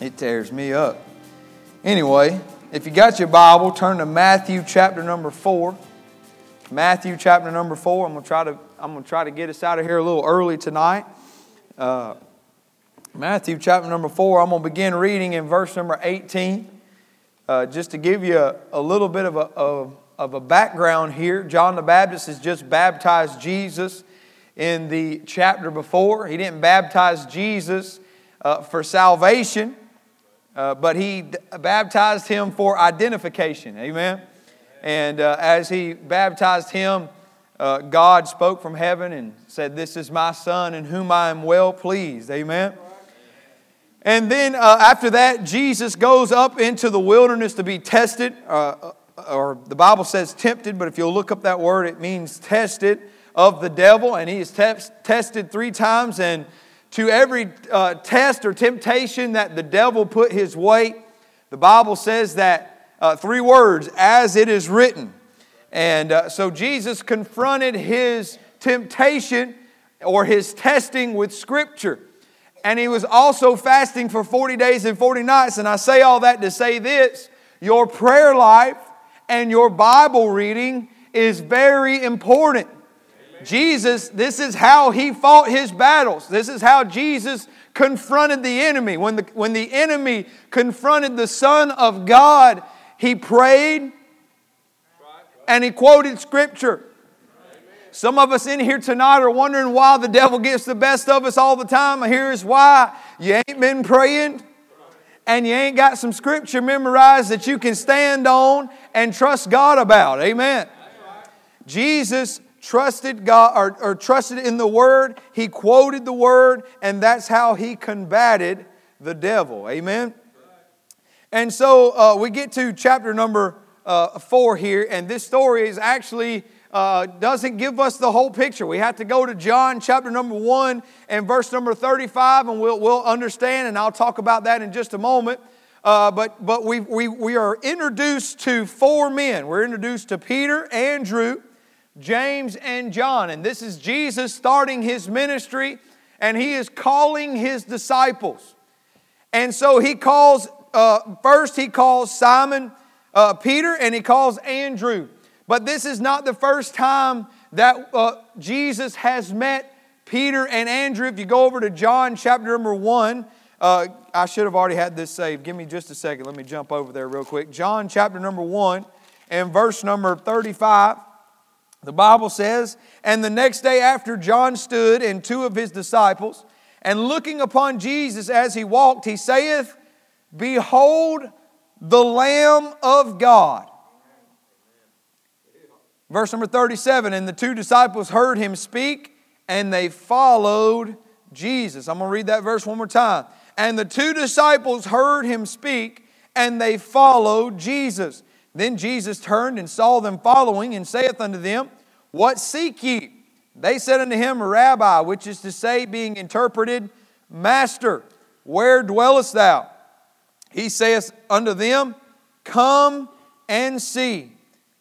It tears me up. Anyway, if you got your Bible, turn to Matthew chapter number 4. Matthew chapter number 4. I'm going to try to, I'm going to, try to get us out of here a little early tonight. Uh, Matthew chapter number 4. I'm going to begin reading in verse number 18. Uh, just to give you a, a little bit of a, of, of a background here, John the Baptist has just baptized Jesus in the chapter before. He didn't baptize Jesus uh, for salvation, uh, but he d- baptized him for identification. Amen. And uh, as he baptized him, uh, God spoke from heaven and said, This is my son in whom I am well pleased. Amen. And then uh, after that, Jesus goes up into the wilderness to be tested, uh, or the Bible says tempted, but if you'll look up that word, it means tested of the devil. And he is te- tested three times, and to every uh, test or temptation that the devil put his way, the Bible says that uh, three words, as it is written. And uh, so Jesus confronted his temptation or his testing with Scripture. And he was also fasting for 40 days and 40 nights. And I say all that to say this your prayer life and your Bible reading is very important. Jesus, this is how he fought his battles. This is how Jesus confronted the enemy. When the, when the enemy confronted the Son of God, he prayed and he quoted Scripture. Some of us in here tonight are wondering why the devil gets the best of us all the time. Here's why you ain't been praying and you ain't got some scripture memorized that you can stand on and trust God about. Amen. Jesus trusted God or, or, trusted in the word, he quoted the word, and that's how he combated the devil. Amen. And so uh, we get to chapter number uh, four here, and this story is actually. Uh, doesn't give us the whole picture. We have to go to John chapter number 1 and verse number 35, and we'll, we'll understand, and I'll talk about that in just a moment. Uh, but but we, we, we are introduced to four men. We're introduced to Peter, Andrew, James, and John. And this is Jesus starting his ministry, and he is calling his disciples. And so he calls, uh, first, he calls Simon uh, Peter and he calls Andrew. But this is not the first time that uh, Jesus has met Peter and Andrew. If you go over to John chapter number 1, uh, I should have already had this saved. Give me just a second. Let me jump over there real quick. John chapter number 1 and verse number 35. The Bible says, And the next day after John stood and two of his disciples, and looking upon Jesus as he walked, he saith, Behold the Lamb of God. Verse number 37 And the two disciples heard him speak, and they followed Jesus. I'm going to read that verse one more time. And the two disciples heard him speak, and they followed Jesus. Then Jesus turned and saw them following, and saith unto them, What seek ye? They said unto him, Rabbi, which is to say, being interpreted, Master, where dwellest thou? He saith unto them, Come and see.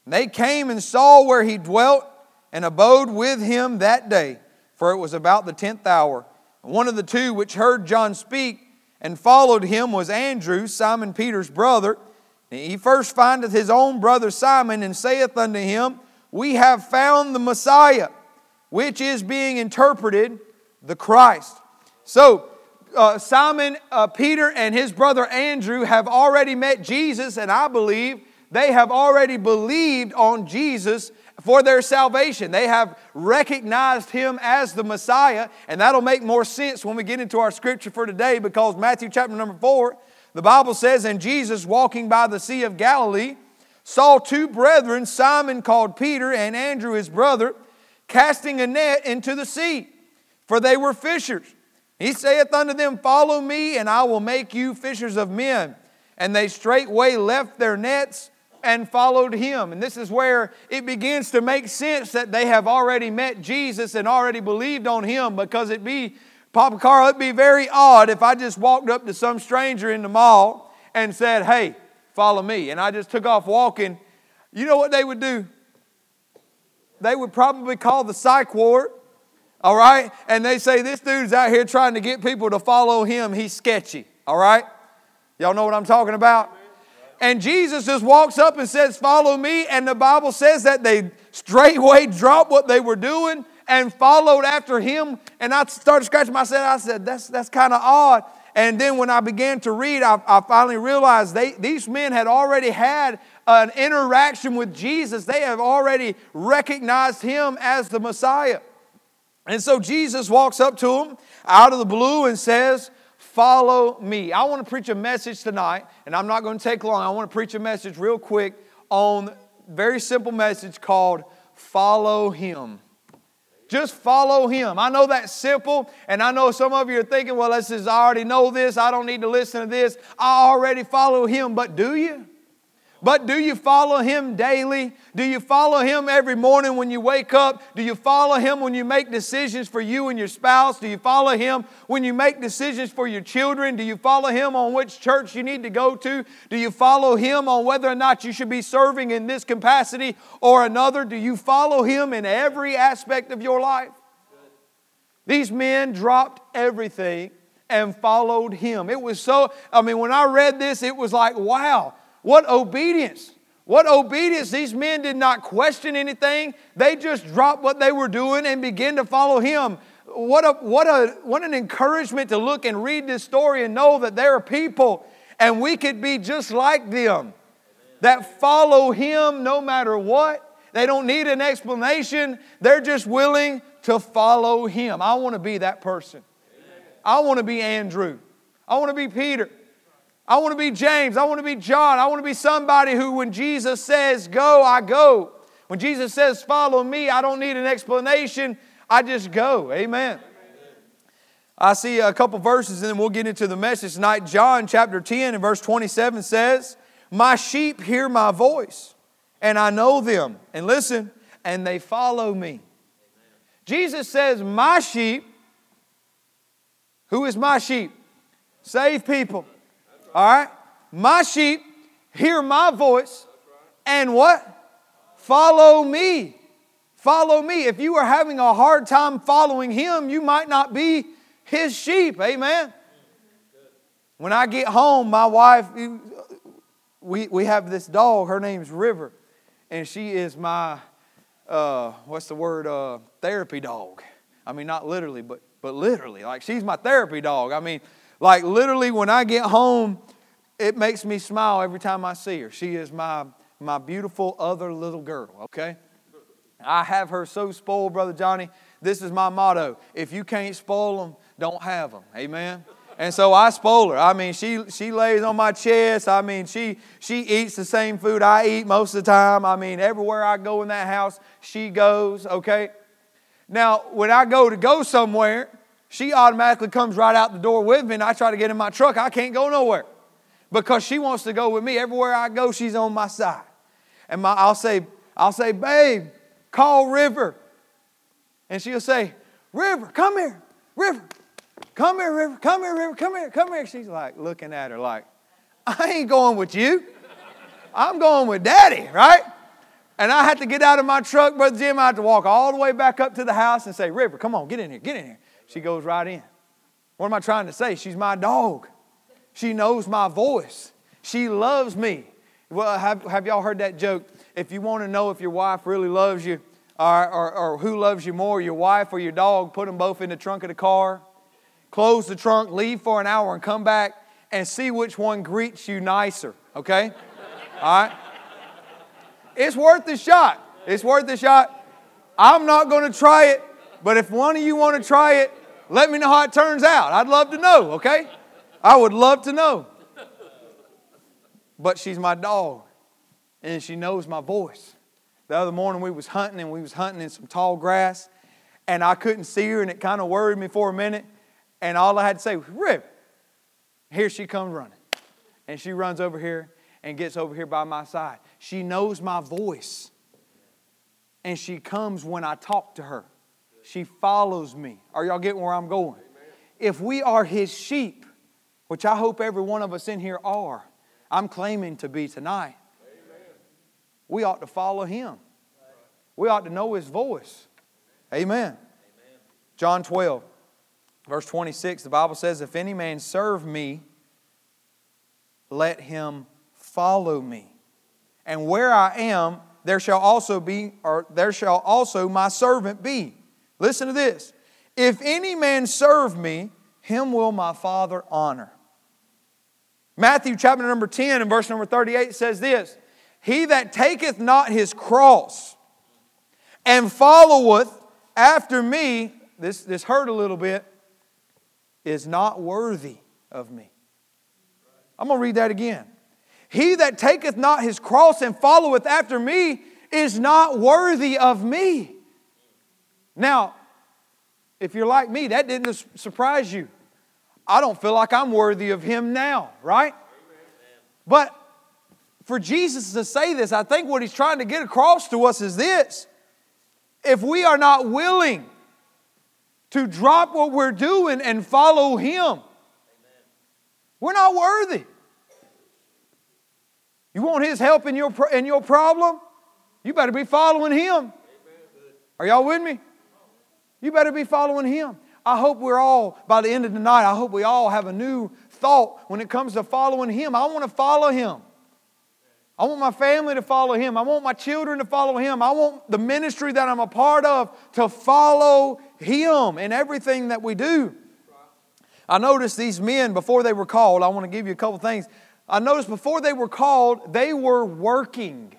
And they came and saw where he dwelt, and abode with him that day, for it was about the tenth hour. One of the two which heard John speak and followed him was Andrew, Simon Peter's brother. He first findeth his own brother Simon and saith unto him, We have found the Messiah, which is being interpreted the Christ. So, uh, Simon uh, Peter and his brother Andrew have already met Jesus, and I believe they have already believed on Jesus for their salvation. They have recognized him as the Messiah, and that'll make more sense when we get into our scripture for today because Matthew chapter number 4 the Bible says, And Jesus, walking by the Sea of Galilee, saw two brethren, Simon called Peter and Andrew his brother, casting a net into the sea, for they were fishers. He saith unto them, Follow me, and I will make you fishers of men. And they straightway left their nets and followed him. And this is where it begins to make sense that they have already met Jesus and already believed on him because it be Papa Carl, it'd be very odd if I just walked up to some stranger in the mall and said, Hey, follow me. And I just took off walking. You know what they would do? They would probably call the psych ward, all right? And they say, This dude's out here trying to get people to follow him. He's sketchy, all right? Y'all know what I'm talking about? And Jesus just walks up and says, Follow me. And the Bible says that they straightway dropped what they were doing and followed after him. And I started scratching myself. I said, That's, that's kind of odd. And then when I began to read, I, I finally realized they, these men had already had an interaction with Jesus. They have already recognized him as the Messiah. And so Jesus walks up to them out of the blue and says, Follow me. I want to preach a message tonight, and I'm not going to take long. I want to preach a message real quick on very simple message called Follow Him. Just follow him. I know that's simple, and I know some of you are thinking, well, this is, I already know this. I don't need to listen to this. I already follow him. But do you? But do you follow him daily? Do you follow him every morning when you wake up? Do you follow him when you make decisions for you and your spouse? Do you follow him when you make decisions for your children? Do you follow him on which church you need to go to? Do you follow him on whether or not you should be serving in this capacity or another? Do you follow him in every aspect of your life? These men dropped everything and followed him. It was so, I mean, when I read this, it was like, wow. What obedience! What obedience! These men did not question anything. They just dropped what they were doing and began to follow him. What, a, what, a, what an encouragement to look and read this story and know that there are people and we could be just like them that follow him no matter what. They don't need an explanation, they're just willing to follow him. I want to be that person. I want to be Andrew. I want to be Peter. I want to be James. I want to be John. I want to be somebody who, when Jesus says go, I go. When Jesus says follow me, I don't need an explanation. I just go. Amen. I see a couple verses and then we'll get into the message tonight. John chapter 10 and verse 27 says, My sheep hear my voice, and I know them. And listen, and they follow me. Jesus says, My sheep, who is my sheep? Save people. All right? My sheep hear my voice and what? Follow me. Follow me. If you are having a hard time following him, you might not be his sheep. Amen. When I get home, my wife, we, we have this dog. Her name's River. And she is my, uh, what's the word, uh, therapy dog. I mean, not literally, but, but literally. Like, she's my therapy dog. I mean, like literally, when I get home, it makes me smile every time I see her. She is my, my beautiful other little girl, okay? I have her so spoiled, Brother Johnny. This is my motto. If you can't spoil them, don't have them. Amen? And so I spoil her. I mean, she, she lays on my chest. I mean, she, she eats the same food I eat most of the time. I mean, everywhere I go in that house, she goes, okay? Now, when I go to go somewhere, she automatically comes right out the door with me, and I try to get in my truck. I can't go nowhere because she wants to go with me. Everywhere I go, she's on my side. And my, I'll say, I'll say, babe, call River. And she'll say, River, come here. River, come here, River, come here, River, come here, come here. She's like looking at her like, I ain't going with you. I'm going with daddy, right? And I had to get out of my truck, Brother Jim. I had to walk all the way back up to the house and say, River, come on, get in here, get in here. She goes right in. What am I trying to say? She's my dog. She knows my voice. She loves me. Well, have, have y'all heard that joke? If you want to know if your wife really loves you or, or, or who loves you more, your wife or your dog, put them both in the trunk of the car, close the trunk, leave for an hour, and come back and see which one greets you nicer, okay? All right? It's worth the shot. It's worth the shot. I'm not going to try it, but if one of you want to try it, let me know how it turns out. I'd love to know, okay? I would love to know. But she's my dog, and she knows my voice. The other morning we was hunting, and we was hunting in some tall grass, and I couldn't see her, and it kind of worried me for a minute. And all I had to say was, "Rip!" Here she comes running, and she runs over here and gets over here by my side. She knows my voice, and she comes when I talk to her. She follows me. Are y'all getting where I'm going? If we are his sheep, which I hope every one of us in here are, I'm claiming to be tonight, we ought to follow him. We ought to know his voice. Amen. John 12, verse 26, the Bible says, If any man serve me, let him follow me. And where I am, there shall also be, or there shall also my servant be. Listen to this. If any man serve me, him will my Father honor. Matthew chapter number 10 and verse number 38 says this He that taketh not his cross and followeth after me, this, this hurt a little bit, is not worthy of me. I'm going to read that again. He that taketh not his cross and followeth after me is not worthy of me. Now, if you're like me, that didn't surprise you. I don't feel like I'm worthy of him now, right? But for Jesus to say this, I think what he's trying to get across to us is this. If we are not willing to drop what we're doing and follow him, we're not worthy. You want his help in your, in your problem? You better be following him. Are y'all with me? You better be following him. I hope we're all, by the end of the night, I hope we all have a new thought when it comes to following him. I want to follow him. I want my family to follow him. I want my children to follow him. I want the ministry that I'm a part of to follow him in everything that we do. I noticed these men, before they were called, I want to give you a couple things. I noticed before they were called, they were working.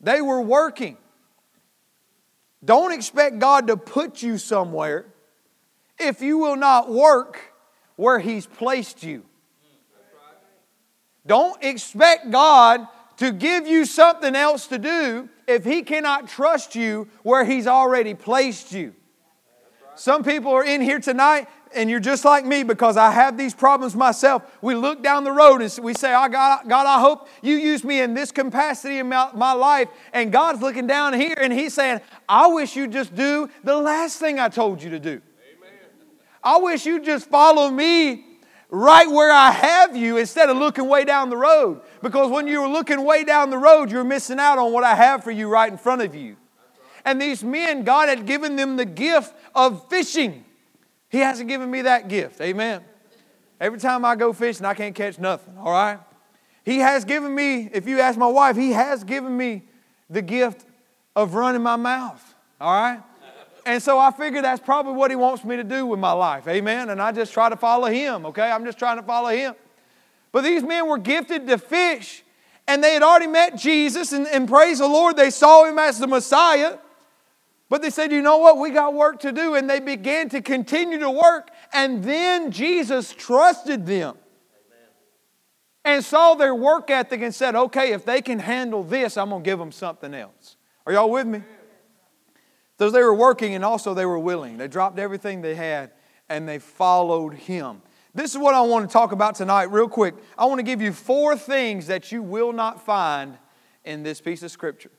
They were working. Don't expect God to put you somewhere if you will not work where He's placed you. Don't expect God to give you something else to do if He cannot trust you where He's already placed you. Some people are in here tonight and you're just like me because I have these problems myself. We look down the road and we say, oh, God, God, I hope you use me in this capacity in my, my life. And God's looking down here and He's saying, I wish you'd just do the last thing I told you to do. Amen. I wish you'd just follow me right where I have you instead of looking way down the road. Because when you were looking way down the road, you're missing out on what I have for you right in front of you. And these men, God had given them the gift of fishing. He hasn't given me that gift. Amen. Every time I go fishing, I can't catch nothing, all right? He has given me, if you ask my wife, He has given me the gift of running my mouth, all right? And so I figure that's probably what He wants me to do with my life, amen? And I just try to follow Him, okay? I'm just trying to follow Him. But these men were gifted to fish, and they had already met Jesus, and, and praise the Lord, they saw Him as the Messiah. But they said, you know what? We got work to do. And they began to continue to work. And then Jesus trusted them Amen. and saw their work ethic and said, okay, if they can handle this, I'm going to give them something else. Are y'all with me? So they were working and also they were willing. They dropped everything they had and they followed him. This is what I want to talk about tonight, real quick. I want to give you four things that you will not find in this piece of scripture.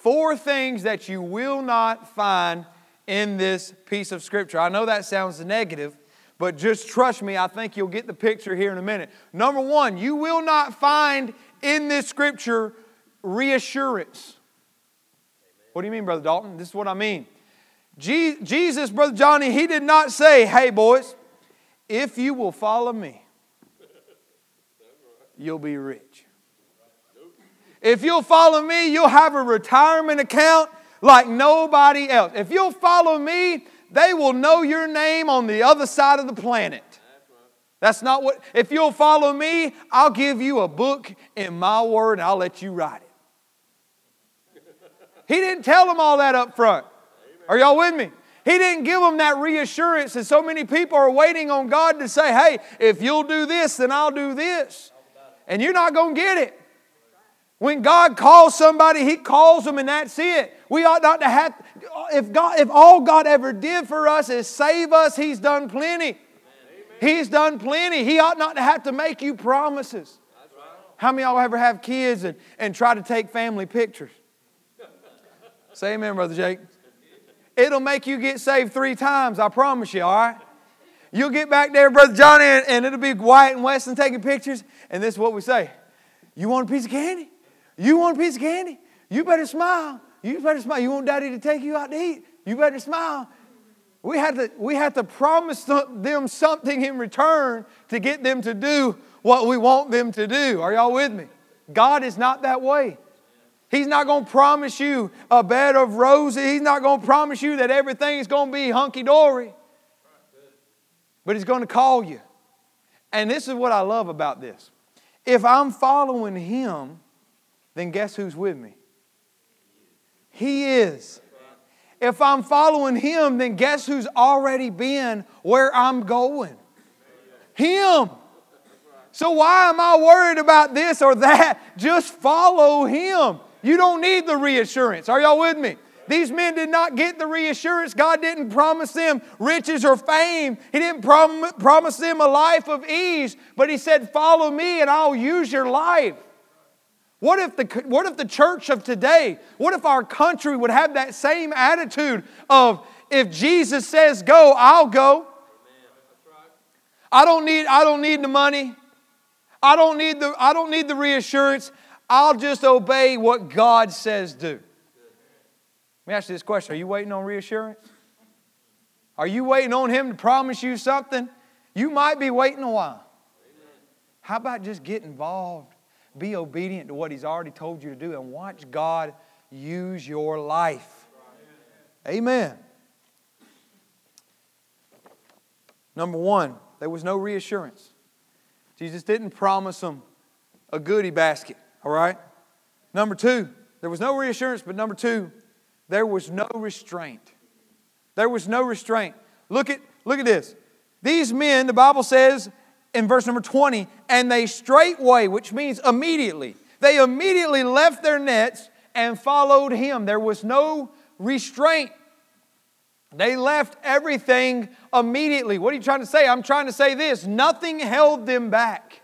Four things that you will not find in this piece of scripture. I know that sounds negative, but just trust me, I think you'll get the picture here in a minute. Number one, you will not find in this scripture reassurance. What do you mean, Brother Dalton? This is what I mean. Jesus, Brother Johnny, he did not say, hey, boys, if you will follow me, you'll be rich. If you'll follow me, you'll have a retirement account like nobody else. If you'll follow me, they will know your name on the other side of the planet. That's not what, if you'll follow me, I'll give you a book in my word and I'll let you write it. He didn't tell them all that up front. Are y'all with me? He didn't give them that reassurance, and so many people are waiting on God to say, hey, if you'll do this, then I'll do this. And you're not going to get it. When God calls somebody, He calls them and that's it. We ought not to have, if, God, if all God ever did for us is save us, He's done plenty. Amen. He's done plenty. He ought not to have to make you promises. Right. How many of y'all ever have kids and, and try to take family pictures? Say amen, Brother Jake. It'll make you get saved three times, I promise you, all right? You'll get back there, Brother Johnny, and, and it'll be Wyatt and Weston taking pictures, and this is what we say. You want a piece of candy? You want a piece of candy? You better smile. You better smile. You want daddy to take you out to eat? You better smile. We had to, we had to promise them something in return to get them to do what we want them to do. Are y'all with me? God is not that way. He's not going to promise you a bed of roses. He's not going to promise you that everything is going to be hunky dory. But He's going to call you. And this is what I love about this. If I'm following Him, then guess who's with me? He is. If I'm following Him, then guess who's already been where I'm going? Him. So why am I worried about this or that? Just follow Him. You don't need the reassurance. Are y'all with me? These men did not get the reassurance. God didn't promise them riches or fame. He didn't prom- promise them a life of ease, but He said, Follow me and I'll use your life. What if, the, what if the church of today, what if our country would have that same attitude of, if Jesus says go, I'll go. I don't need, I don't need the money. I don't need the, I don't need the reassurance. I'll just obey what God says do. Let me ask you this question Are you waiting on reassurance? Are you waiting on Him to promise you something? You might be waiting a while. How about just get involved? Be obedient to what He's already told you to do and watch God use your life. Amen. Number one, there was no reassurance. Jesus didn't promise them a goodie basket. All right? Number two, there was no reassurance, but number two, there was no restraint. There was no restraint. Look at, look at this. These men, the Bible says in verse number 20, and they straightway, which means immediately, they immediately left their nets and followed him. There was no restraint. They left everything immediately. What are you trying to say? I'm trying to say this nothing held them back.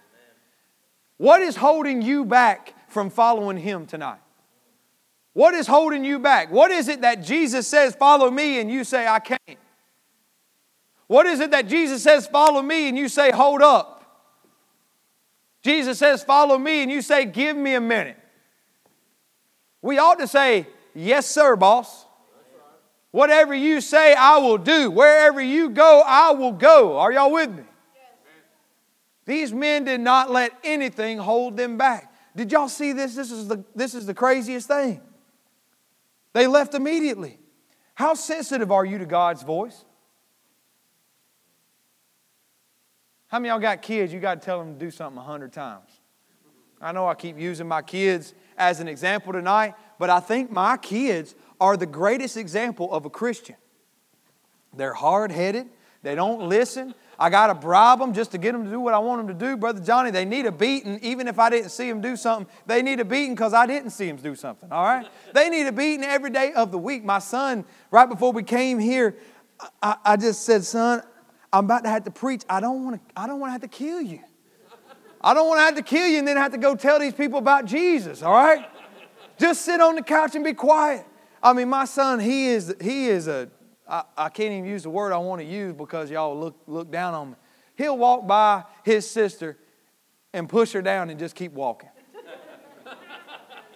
What is holding you back from following Him tonight? What is holding you back? What is it that Jesus says, follow me, and you say, I can't? What is it that Jesus says, follow me, and you say, hold up? Jesus says, follow me, and you say, give me a minute. We ought to say, yes, sir, boss. Whatever you say, I will do. Wherever you go, I will go. Are y'all with me? These men did not let anything hold them back. Did y'all see this? This is the, this is the craziest thing. They left immediately. How sensitive are you to God's voice? How many y'all got kids? You got to tell them to do something a hundred times. I know I keep using my kids as an example tonight, but I think my kids are the greatest example of a Christian. They're hard headed, they don't listen, I got to bribe them just to get them to do what I want them to do. Brother Johnny, they need a beating, even if I didn't see them do something. They need a beating because I didn't see them do something, all right? They need a beating every day of the week. My son, right before we came here, I, I just said, son, I'm about to have to preach. I don't want to, I don't want to have to kill you. I don't want to have to kill you and then have to go tell these people about Jesus, all right? Just sit on the couch and be quiet. I mean, my son, he is, he is a I, I can't even use the word I want to use because y'all look, look down on me. He'll walk by his sister and push her down and just keep walking.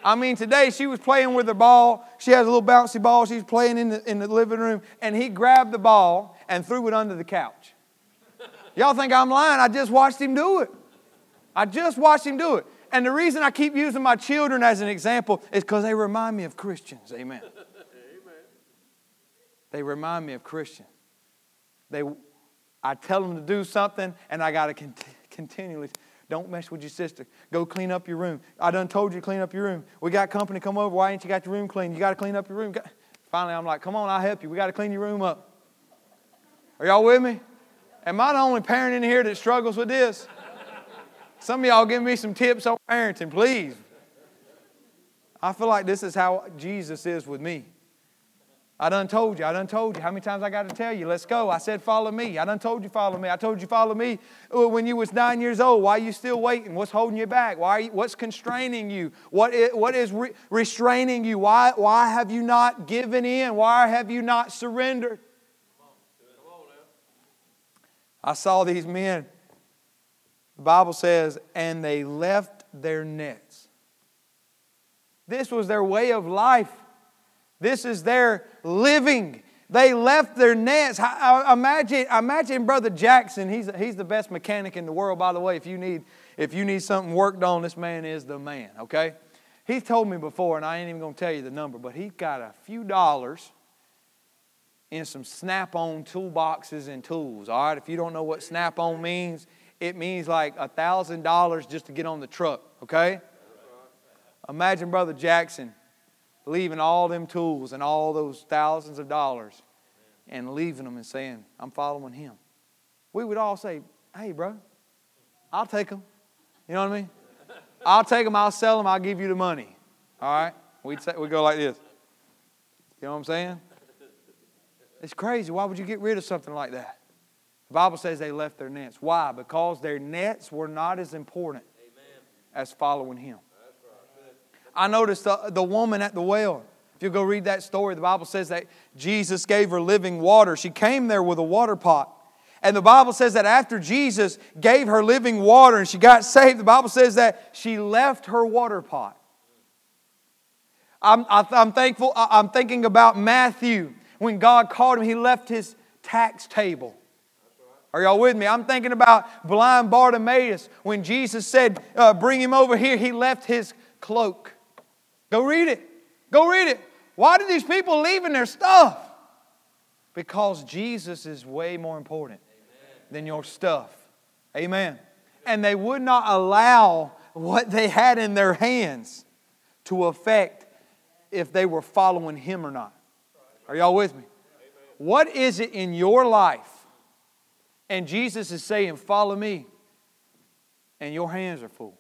I mean, today she was playing with her ball. She has a little bouncy ball. She's playing in the, in the living room, and he grabbed the ball and threw it under the couch. Y'all think I'm lying? I just watched him do it. I just watched him do it. And the reason I keep using my children as an example is because they remind me of Christians. Amen. They remind me of Christians. They, I tell them to do something, and I got to cont- continually. Don't mess with your sister. Go clean up your room. I done told you to clean up your room. We got company come over. Why ain't you got your room clean? You got to clean up your room. Finally, I'm like, come on, I'll help you. We got to clean your room up. Are y'all with me? Am I the only parent in here that struggles with this? Some of y'all give me some tips on parenting, please. I feel like this is how Jesus is with me. I done told you. I done told you. How many times I got to tell you? Let's go. I said, follow me. I done told you, follow me. I told you, follow me when you was nine years old. Why are you still waiting? What's holding you back? Why you, what's constraining you? What is, what is re- restraining you? Why, why have you not given in? Why have you not surrendered? I saw these men. The Bible says, and they left their nets. This was their way of life. This is their living. They left their nets. Imagine, imagine Brother Jackson. He's, he's the best mechanic in the world, by the way. If you need if you need something worked on, this man is the man, okay? He's told me before, and I ain't even going to tell you the number, but he's got a few dollars in some snap on toolboxes and tools, all right? If you don't know what snap on means, it means like a $1,000 just to get on the truck, okay? Imagine Brother Jackson leaving all them tools and all those thousands of dollars and leaving them and saying, I'm following him. We would all say, Hey, bro, I'll take them. You know what I mean? I'll take them, I'll sell them, I'll give you the money. All right? We'd, say, we'd go like this. You know what I'm saying? It's crazy. Why would you get rid of something like that? The Bible says they left their nets. Why? Because their nets were not as important Amen. as following Him. I noticed the, the woman at the well. If you go read that story, the Bible says that Jesus gave her living water. She came there with a water pot. And the Bible says that after Jesus gave her living water and she got saved, the Bible says that she left her water pot. I'm, I'm thankful, I'm thinking about Matthew. When God called him, he left his tax table. Are y'all with me? I'm thinking about blind Bartimaeus. When Jesus said, uh, Bring him over here, he left his cloak. Go read it. Go read it. Why do these people leaving their stuff? Because Jesus is way more important than your stuff. Amen. And they would not allow what they had in their hands to affect if they were following Him or not. Are y'all with me? What is it in your life? And Jesus is saying, Follow me. And your hands are full.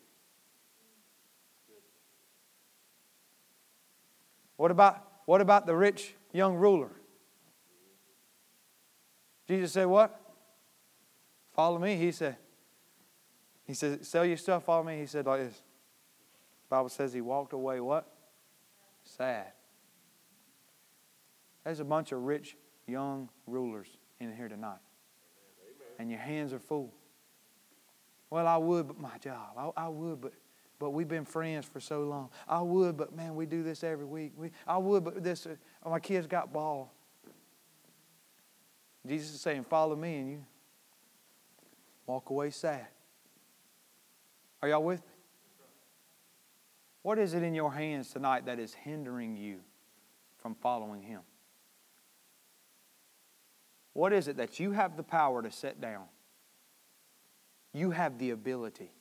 What about, what about the rich young ruler? Jesus said, What? Follow me. He said, He said, Sell your stuff, follow me. He said like this. The Bible says he walked away what? Sad. There's a bunch of rich young rulers in here tonight. And your hands are full. Well, I would, but my job. I, I would, but but we've been friends for so long. I would, but man, we do this every week. We, I would, but this, uh, my kids got ball. Jesus is saying, Follow me, and you walk away sad. Are y'all with me? What is it in your hands tonight that is hindering you from following Him? What is it that you have the power to set down? You have the ability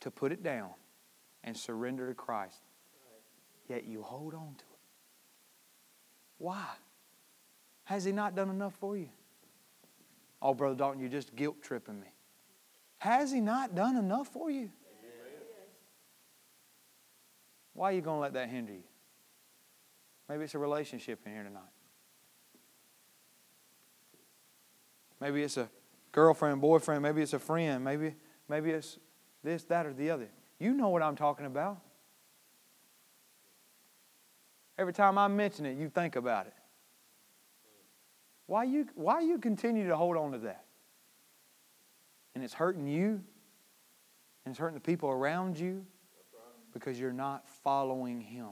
to put it down and surrender to Christ. Yet you hold on to it. Why? Has He not done enough for you? Oh, Brother Dalton, you're just guilt tripping me. Has He not done enough for you? Why are you going to let that hinder you? Maybe it's a relationship in here tonight. Maybe it's a girlfriend, boyfriend. Maybe it's a friend. Maybe, maybe it's this, that, or the other. You know what I'm talking about. Every time I mention it, you think about it. Why you, why you continue to hold on to that? And it's hurting you, and it's hurting the people around you because you're not following Him.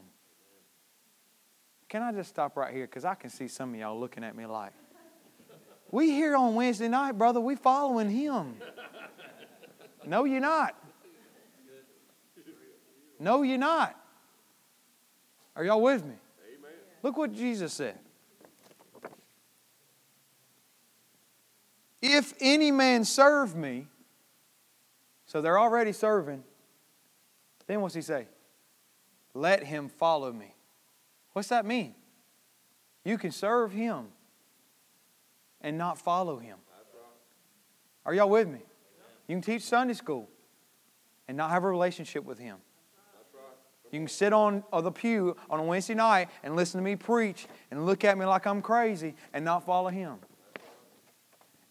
Can I just stop right here? Because I can see some of y'all looking at me like, we here on Wednesday night, brother, we following Him. No, you're not. No, you're not. Are y'all with me? Amen. Look what Jesus said. If any man serve me, so they're already serving, then what's he say? Let him follow me. What's that mean? You can serve him and not follow him. Are y'all with me? You can teach Sunday school and not have a relationship with Him. You can sit on the pew on a Wednesday night and listen to me preach and look at me like I'm crazy and not follow Him.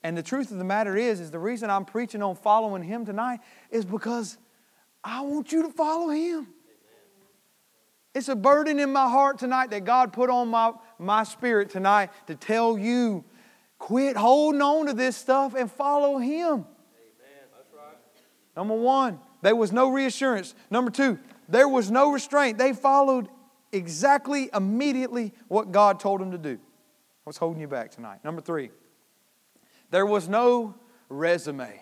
And the truth of the matter is, is the reason I'm preaching on following Him tonight is because I want you to follow Him. It's a burden in my heart tonight that God put on my, my spirit tonight to tell you quit holding on to this stuff and follow Him. Number one, there was no reassurance. Number two, there was no restraint. They followed exactly, immediately what God told them to do. What's holding you back tonight? Number three, there was no resume.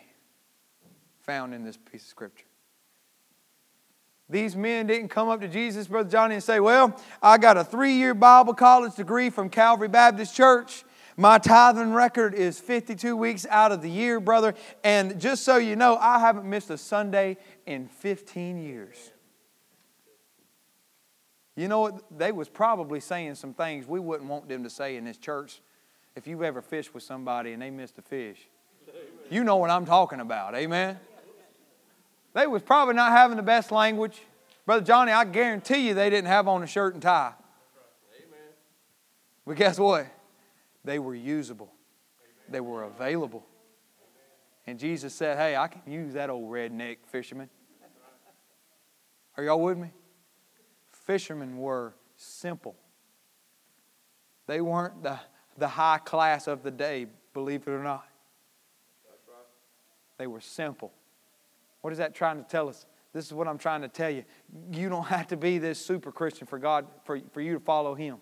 found in this piece of scripture. These men didn't come up to Jesus, Brother Johnny, and say, Well, I got a three year Bible college degree from Calvary Baptist Church. My tithing record is 52 weeks out of the year, brother. And just so you know, I haven't missed a Sunday in 15 years. You know what? They was probably saying some things we wouldn't want them to say in this church if you've ever fished with somebody and they missed a fish. You know what I'm talking about. Amen. They was probably not having the best language. Brother Johnny, I guarantee you they didn't have on a shirt and tie. Amen. But guess what? They were usable. They were available. And Jesus said, Hey, I can use that old redneck fisherman. Are y'all with me? Fishermen were simple. They weren't the, the high class of the day, believe it or not. They were simple. What is that trying to tell us? This is what I'm trying to tell you. You don't have to be this super Christian for God, for, for you to follow Him.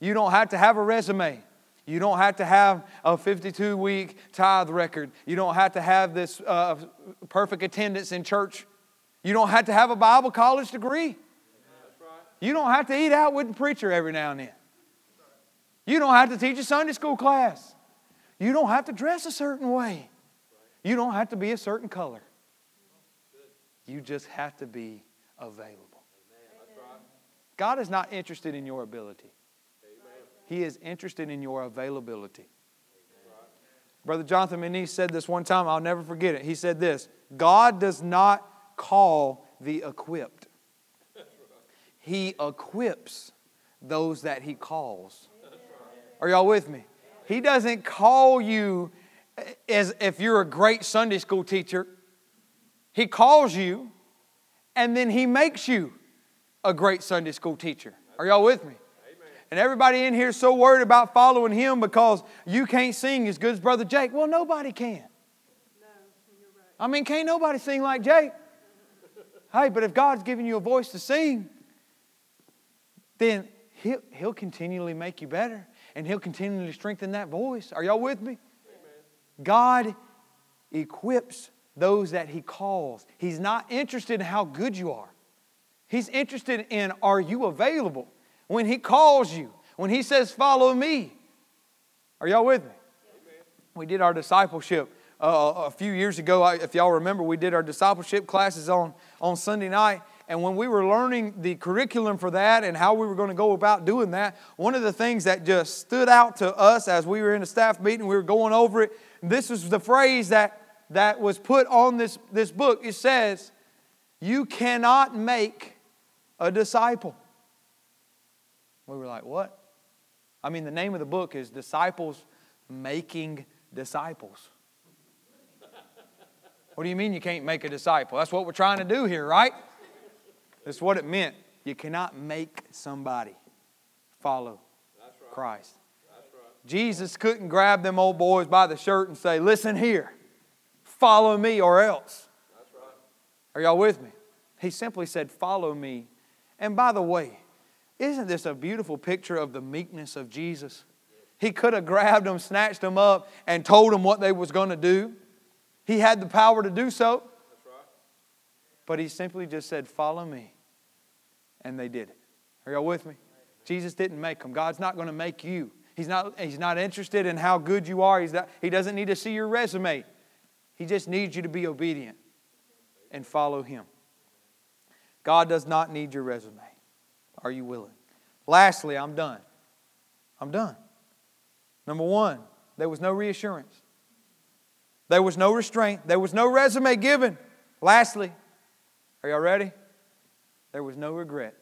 You don't have to have a resume. You don't have to have a 52 week tithe record. You don't have to have this uh, perfect attendance in church. You don't have to have a Bible college degree. You don't have to eat out with the preacher every now and then. You don't have to teach a Sunday school class. You don't have to dress a certain way. You don't have to be a certain color. You just have to be available. God is not interested in your ability, He is interested in your availability. Brother Jonathan Menese said this one time, I'll never forget it. He said this God does not call the equipped, He equips those that He calls. Are y'all with me? He doesn't call you as if you're a great Sunday school teacher he calls you, and then He makes you a great Sunday school teacher. Are y'all with me? And everybody in here is so worried about following him because you can't sing as good as Brother Jake. Well, nobody can. I mean, can't nobody sing like Jake? hey, but if God's giving you a voice to sing, then he'll, he'll continually make you better and He'll continually strengthen that voice. Are y'all with me? Amen. God equips those that He calls. He's not interested in how good you are, He's interested in are you available? When He calls you, when He says, Follow me. Are y'all with me? Amen. We did our discipleship uh, a few years ago. If y'all remember, we did our discipleship classes on, on Sunday night. And when we were learning the curriculum for that and how we were going to go about doing that, one of the things that just stood out to us as we were in a staff meeting, we were going over it. This was the phrase that that was put on this, this book, it says, You cannot make a disciple. We were like, What? I mean, the name of the book is Disciples Making Disciples. What do you mean you can't make a disciple? That's what we're trying to do here, right? That's what it meant. You cannot make somebody follow right. Christ. Right. Jesus couldn't grab them old boys by the shirt and say, Listen here. Follow me or else. Right. Are y'all with me? He simply said, Follow me. And by the way, isn't this a beautiful picture of the meekness of Jesus? He could have grabbed them, snatched them up, and told them what they was going to do. He had the power to do so. But he simply just said, Follow me. And they did it. Are y'all with me? Jesus didn't make them. God's not going to make you. He's not, he's not interested in how good you are. He's not, he doesn't need to see your resume. He just needs you to be obedient and follow Him. God does not need your resume. Are you willing? Lastly, I'm done. I'm done. Number one, there was no reassurance. There was no restraint. There was no resume given. Lastly, are y'all ready? There was no regret.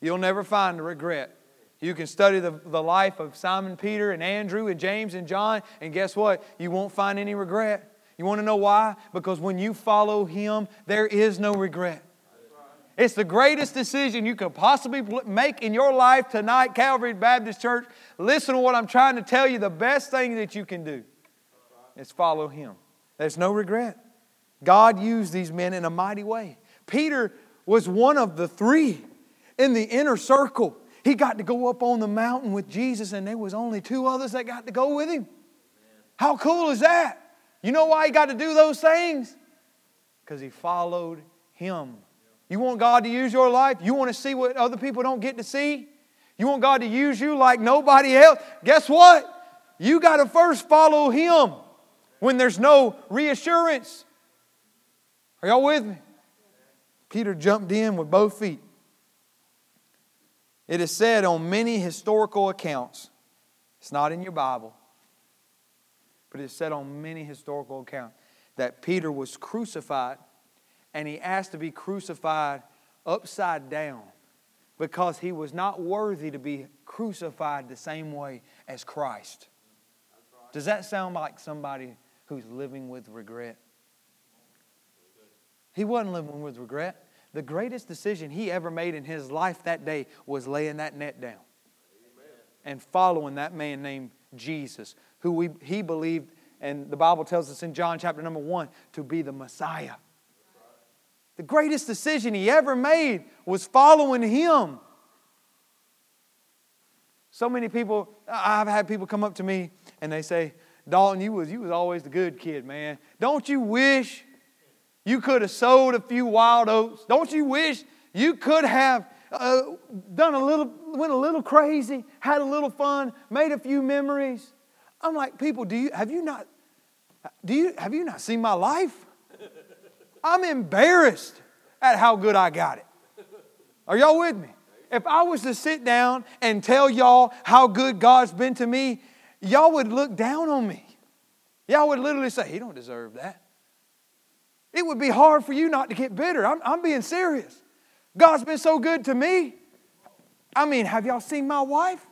You'll never find a regret you can study the, the life of Simon Peter and Andrew and James and John, and guess what? You won't find any regret. You want to know why? Because when you follow Him, there is no regret. It's the greatest decision you could possibly make in your life tonight, Calvary Baptist Church. Listen to what I'm trying to tell you. The best thing that you can do is follow Him. There's no regret. God used these men in a mighty way. Peter was one of the three in the inner circle he got to go up on the mountain with Jesus, and there was only two others that got to go with him. How cool is that? You know why he got to do those things? Because he followed him. You want God to use your life? You want to see what other people don't get to see? You want God to use you like nobody else? Guess what? You got to first follow him when there's no reassurance. Are y'all with me? Peter jumped in with both feet. It is said on many historical accounts, it's not in your Bible, but it's said on many historical accounts that Peter was crucified and he asked to be crucified upside down because he was not worthy to be crucified the same way as Christ. Does that sound like somebody who's living with regret? He wasn't living with regret. The greatest decision he ever made in his life that day was laying that net down and following that man named Jesus, who we, he believed, and the Bible tells us in John chapter number one, to be the Messiah. The greatest decision he ever made was following him. So many people, I've had people come up to me and they say, Dalton, you was, you was always the good kid, man. Don't you wish you could have sowed a few wild oats. Don't you wish you could have uh, done a little, went a little crazy, had a little fun, made a few memories? I'm like, people, do you have you not do you have you not seen my life? I'm embarrassed at how good I got it. Are y'all with me? If I was to sit down and tell y'all how good God's been to me, y'all would look down on me. Y'all would literally say, He don't deserve that. It would be hard for you not to get bitter. I'm, I'm being serious. God's been so good to me. I mean, have y'all seen my wife?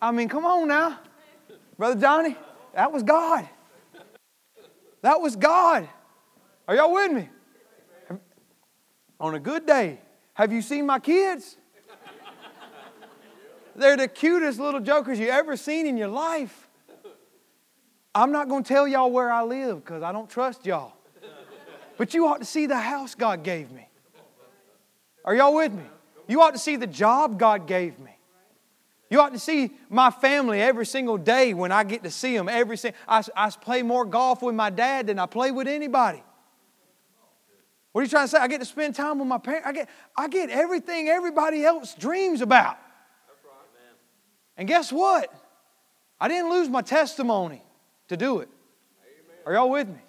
I mean, come on now. Brother Johnny, that was God. That was God. Are y'all with me? On a good day, have you seen my kids? They're the cutest little jokers you ever seen in your life. I'm not going to tell y'all where I live because I don't trust y'all. But you ought to see the house God gave me. Are y'all with me? You ought to see the job God gave me. You ought to see my family every single day when I get to see them. Every single, I, I play more golf with my dad than I play with anybody. What are you trying to say? I get to spend time with my parents. I get, I get everything everybody else dreams about. And guess what? I didn't lose my testimony to do it. Are y'all with me?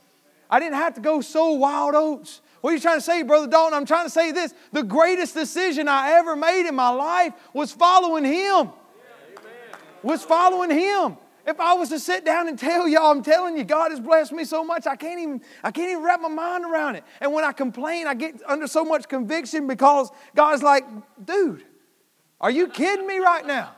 I didn't have to go sow wild oats. What are you trying to say, Brother Dalton? I'm trying to say this. The greatest decision I ever made in my life was following Him. Was following Him. If I was to sit down and tell y'all, I'm telling you, God has blessed me so much, I can't even, I can't even wrap my mind around it. And when I complain, I get under so much conviction because God's like, dude, are you kidding me right now?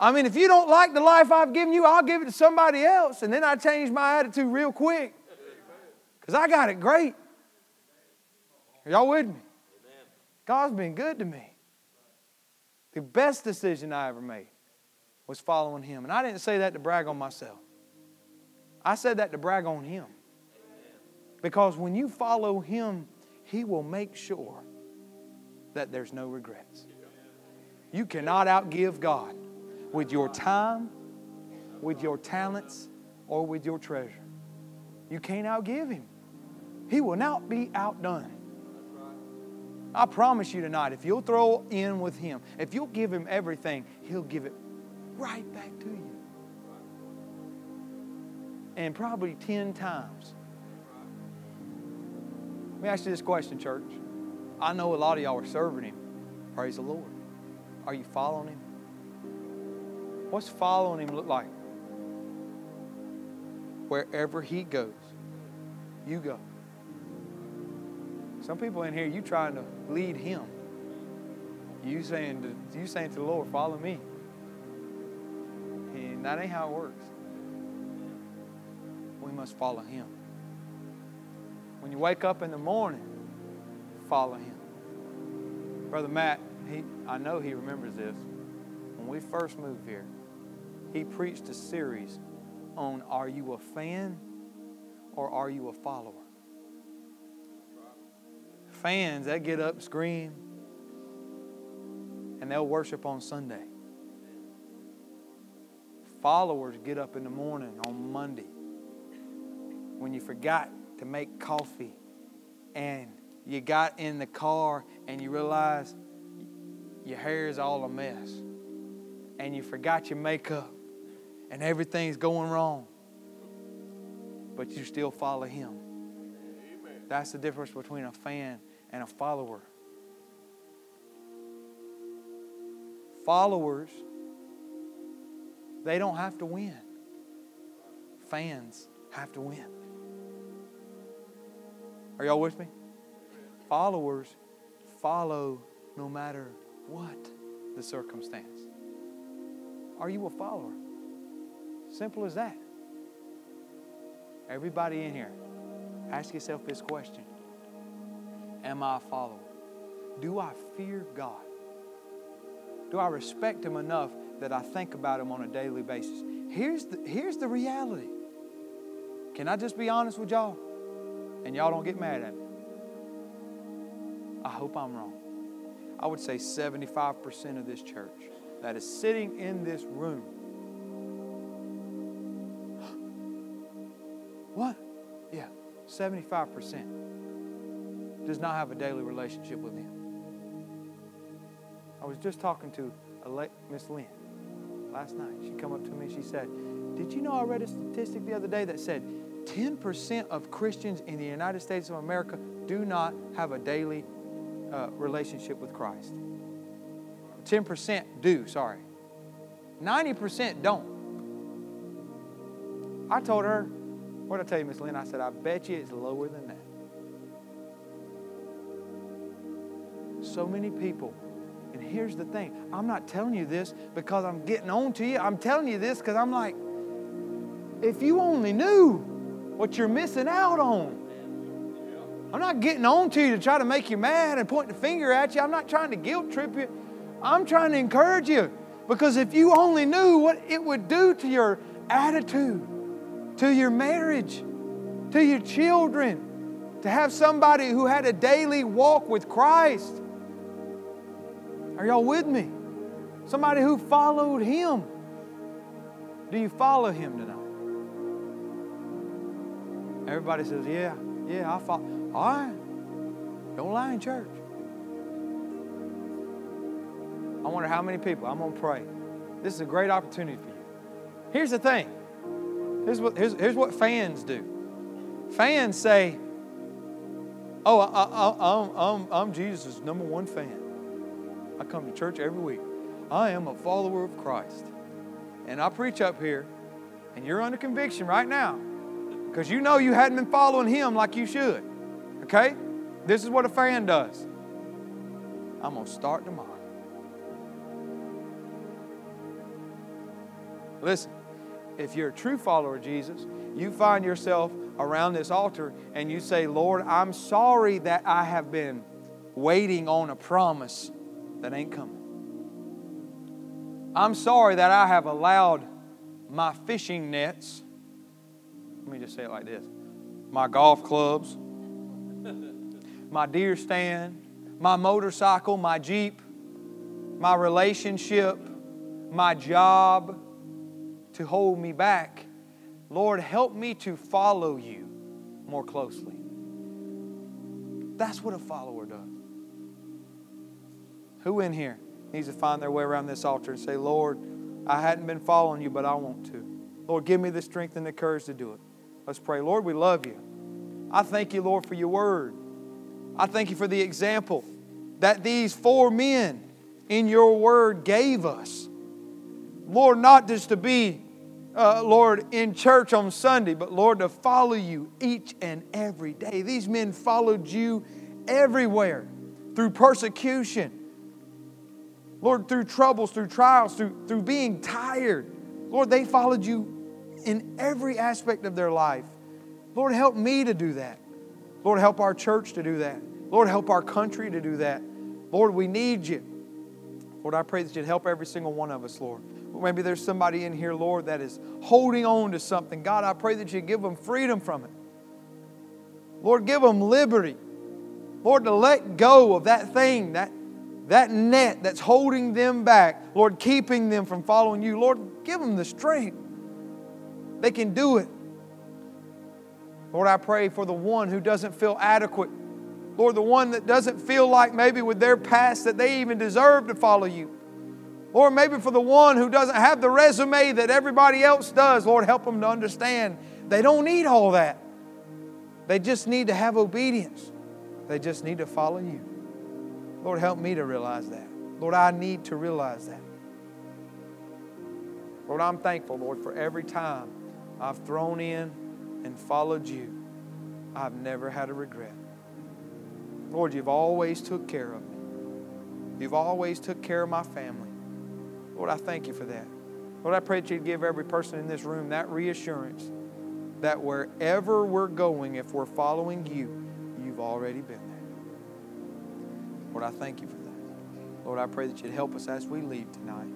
I mean, if you don't like the life I've given you, I'll give it to somebody else. And then I change my attitude real quick. Because I got it great. Are y'all with me? God's been good to me. The best decision I ever made was following Him. And I didn't say that to brag on myself, I said that to brag on Him. Because when you follow Him, He will make sure that there's no regrets. You cannot outgive God with your time, with your talents, or with your treasure. You can't outgive him. He will not be outdone. I promise you tonight, if you'll throw in with him, if you'll give him everything, he'll give it right back to you. And probably 10 times. Let me ask you this question, church. I know a lot of y'all are serving him. Praise the Lord. Are you following him? What's following him look like? Wherever he goes, you go. Some people in here, you trying to lead him. You saying to, you saying to the Lord, follow me. And that ain't how it works. We must follow him. When you wake up in the morning, follow him. Brother Matt, he, I know he remembers this. When we first moved here, he preached a series on Are you a fan or are you a follower? Fans, they get up, scream, and they'll worship on Sunday. Followers get up in the morning on Monday when you forgot to make coffee and you got in the car and you realize your hair is all a mess and you forgot your makeup and everything's going wrong, but you still follow Him. That's the difference between a fan and a follower. Followers, they don't have to win. Fans have to win. Are y'all with me? Followers follow no matter what the circumstance. Are you a follower? Simple as that. Everybody in here, ask yourself this question Am I a follower? Do I fear God? Do I respect Him enough that I think about Him on a daily basis? Here's the, here's the reality. Can I just be honest with y'all? And y'all don't get mad at me. I hope I'm wrong. I would say 75% of this church that is sitting in this room. What? Yeah, 75% does not have a daily relationship with Him. I was just talking to Miss Lynn last night. She come up to me and she said, "Did you know I read a statistic the other day that said 10% of Christians in the United States of America do not have a daily uh, relationship with Christ. 10% do, sorry. 90% don't. I told her, what did I tell you, Miss Lynn? I said, I bet you it's lower than that. So many people. And here's the thing I'm not telling you this because I'm getting on to you. I'm telling you this because I'm like, if you only knew what you're missing out on. I'm not getting on to you to try to make you mad and point the finger at you. I'm not trying to guilt trip you. I'm trying to encourage you. Because if you only knew what it would do to your attitude, to your marriage, to your children, to have somebody who had a daily walk with Christ. Are y'all with me? Somebody who followed Him. Do you follow Him tonight? Everybody says, Yeah, yeah, I follow. All right. Don't lie in church. I wonder how many people. I'm going to pray. This is a great opportunity for you. Here's the thing. Here's what, here's, here's what fans do. Fans say, Oh, I, am I'm, I'm Jesus' number one fan. I come to church every week. I am a follower of Christ. And I preach up here, and you're under conviction right now because you know you hadn't been following Him like you should. Okay? This is what a fan does. I'm going to start tomorrow. Listen, if you're a true follower of Jesus, you find yourself around this altar and you say, Lord, I'm sorry that I have been waiting on a promise that ain't coming. I'm sorry that I have allowed my fishing nets, let me just say it like this my golf clubs, my deer stand, my motorcycle, my Jeep, my relationship, my job to hold me back. Lord, help me to follow you more closely. That's what a follower does. Who in here needs to find their way around this altar and say, Lord, I hadn't been following you, but I want to. Lord, give me the strength and the courage to do it. Let's pray. Lord, we love you. I thank you, Lord, for your word. I thank you for the example that these four men in your word gave us. Lord, not just to be, uh, Lord, in church on Sunday, but Lord, to follow you each and every day. These men followed you everywhere through persecution, Lord, through troubles, through trials, through, through being tired. Lord, they followed you in every aspect of their life. Lord, help me to do that. Lord, help our church to do that. Lord, help our country to do that. Lord, we need you. Lord, I pray that you'd help every single one of us, Lord. Maybe there's somebody in here, Lord, that is holding on to something. God, I pray that you give them freedom from it. Lord, give them liberty. Lord, to let go of that thing, that, that net that's holding them back, Lord, keeping them from following you, Lord, give them the strength. They can do it. Lord, I pray for the one who doesn't feel adequate. Lord, the one that doesn't feel like maybe with their past that they even deserve to follow you. Lord, maybe for the one who doesn't have the resume that everybody else does, Lord, help them to understand they don't need all that. They just need to have obedience. They just need to follow you. Lord, help me to realize that. Lord, I need to realize that. Lord, I'm thankful, Lord, for every time I've thrown in and followed you. I've never had a regret. Lord, you've always took care of me. You've always took care of my family. Lord, I thank you for that. Lord, I pray that you'd give every person in this room that reassurance that wherever we're going, if we're following you, you've already been. Lord, I thank you for that. Lord, I pray that you'd help us as we leave tonight.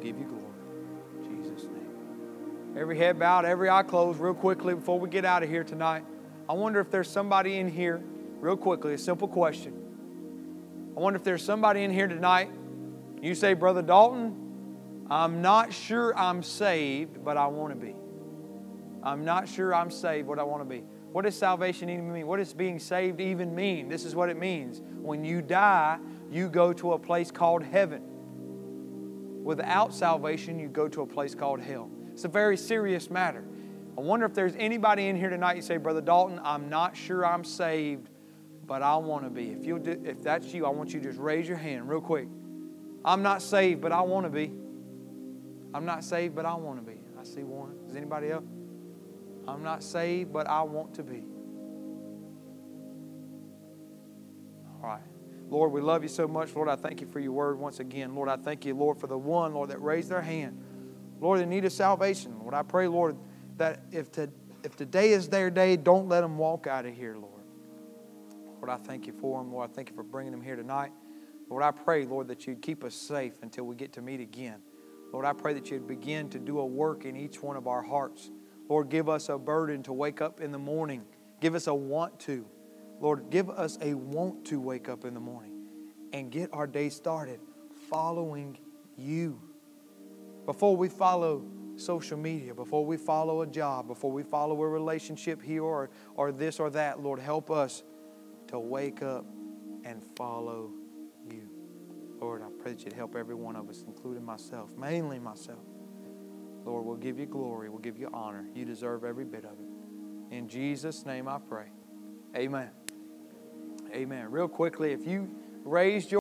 Give you glory. In Jesus' name. Every head bowed, every eye closed, real quickly before we get out of here tonight. I wonder if there's somebody in here, real quickly, a simple question. I wonder if there's somebody in here tonight. You say, Brother Dalton, I'm not sure I'm saved, but I want to be. I'm not sure I'm saved, what I want to be. What does salvation even mean? What does being saved even mean? This is what it means. When you die, you go to a place called heaven. Without salvation, you go to a place called hell. It's a very serious matter. I wonder if there's anybody in here tonight you say, Brother Dalton, I'm not sure I'm saved, but I want to be. If, you if that's you, I want you to just raise your hand real quick. I'm not saved, but I want to be. I'm not saved, but I want to be. I see one. Is anybody else? I'm not saved, but I want to be. All right. Lord, we love you so much. Lord, I thank you for your word once again. Lord, I thank you, Lord, for the one, Lord, that raised their hand. Lord, they need a salvation. Lord, I pray, Lord, that if, to, if today is their day, don't let them walk out of here, Lord. Lord, I thank you for them. Lord, I thank you for bringing them here tonight. Lord, I pray, Lord, that you'd keep us safe until we get to meet again. Lord, I pray that you'd begin to do a work in each one of our hearts. Lord, give us a burden to wake up in the morning. Give us a want to. Lord, give us a want to wake up in the morning and get our day started following you. Before we follow social media, before we follow a job, before we follow a relationship here or, or this or that, Lord, help us to wake up and follow you. Lord, I pray that you'd help every one of us, including myself, mainly myself. Lord, we'll give you glory. We'll give you honor. You deserve every bit of it. In Jesus' name I pray. Amen. Amen. Real quickly, if you raised your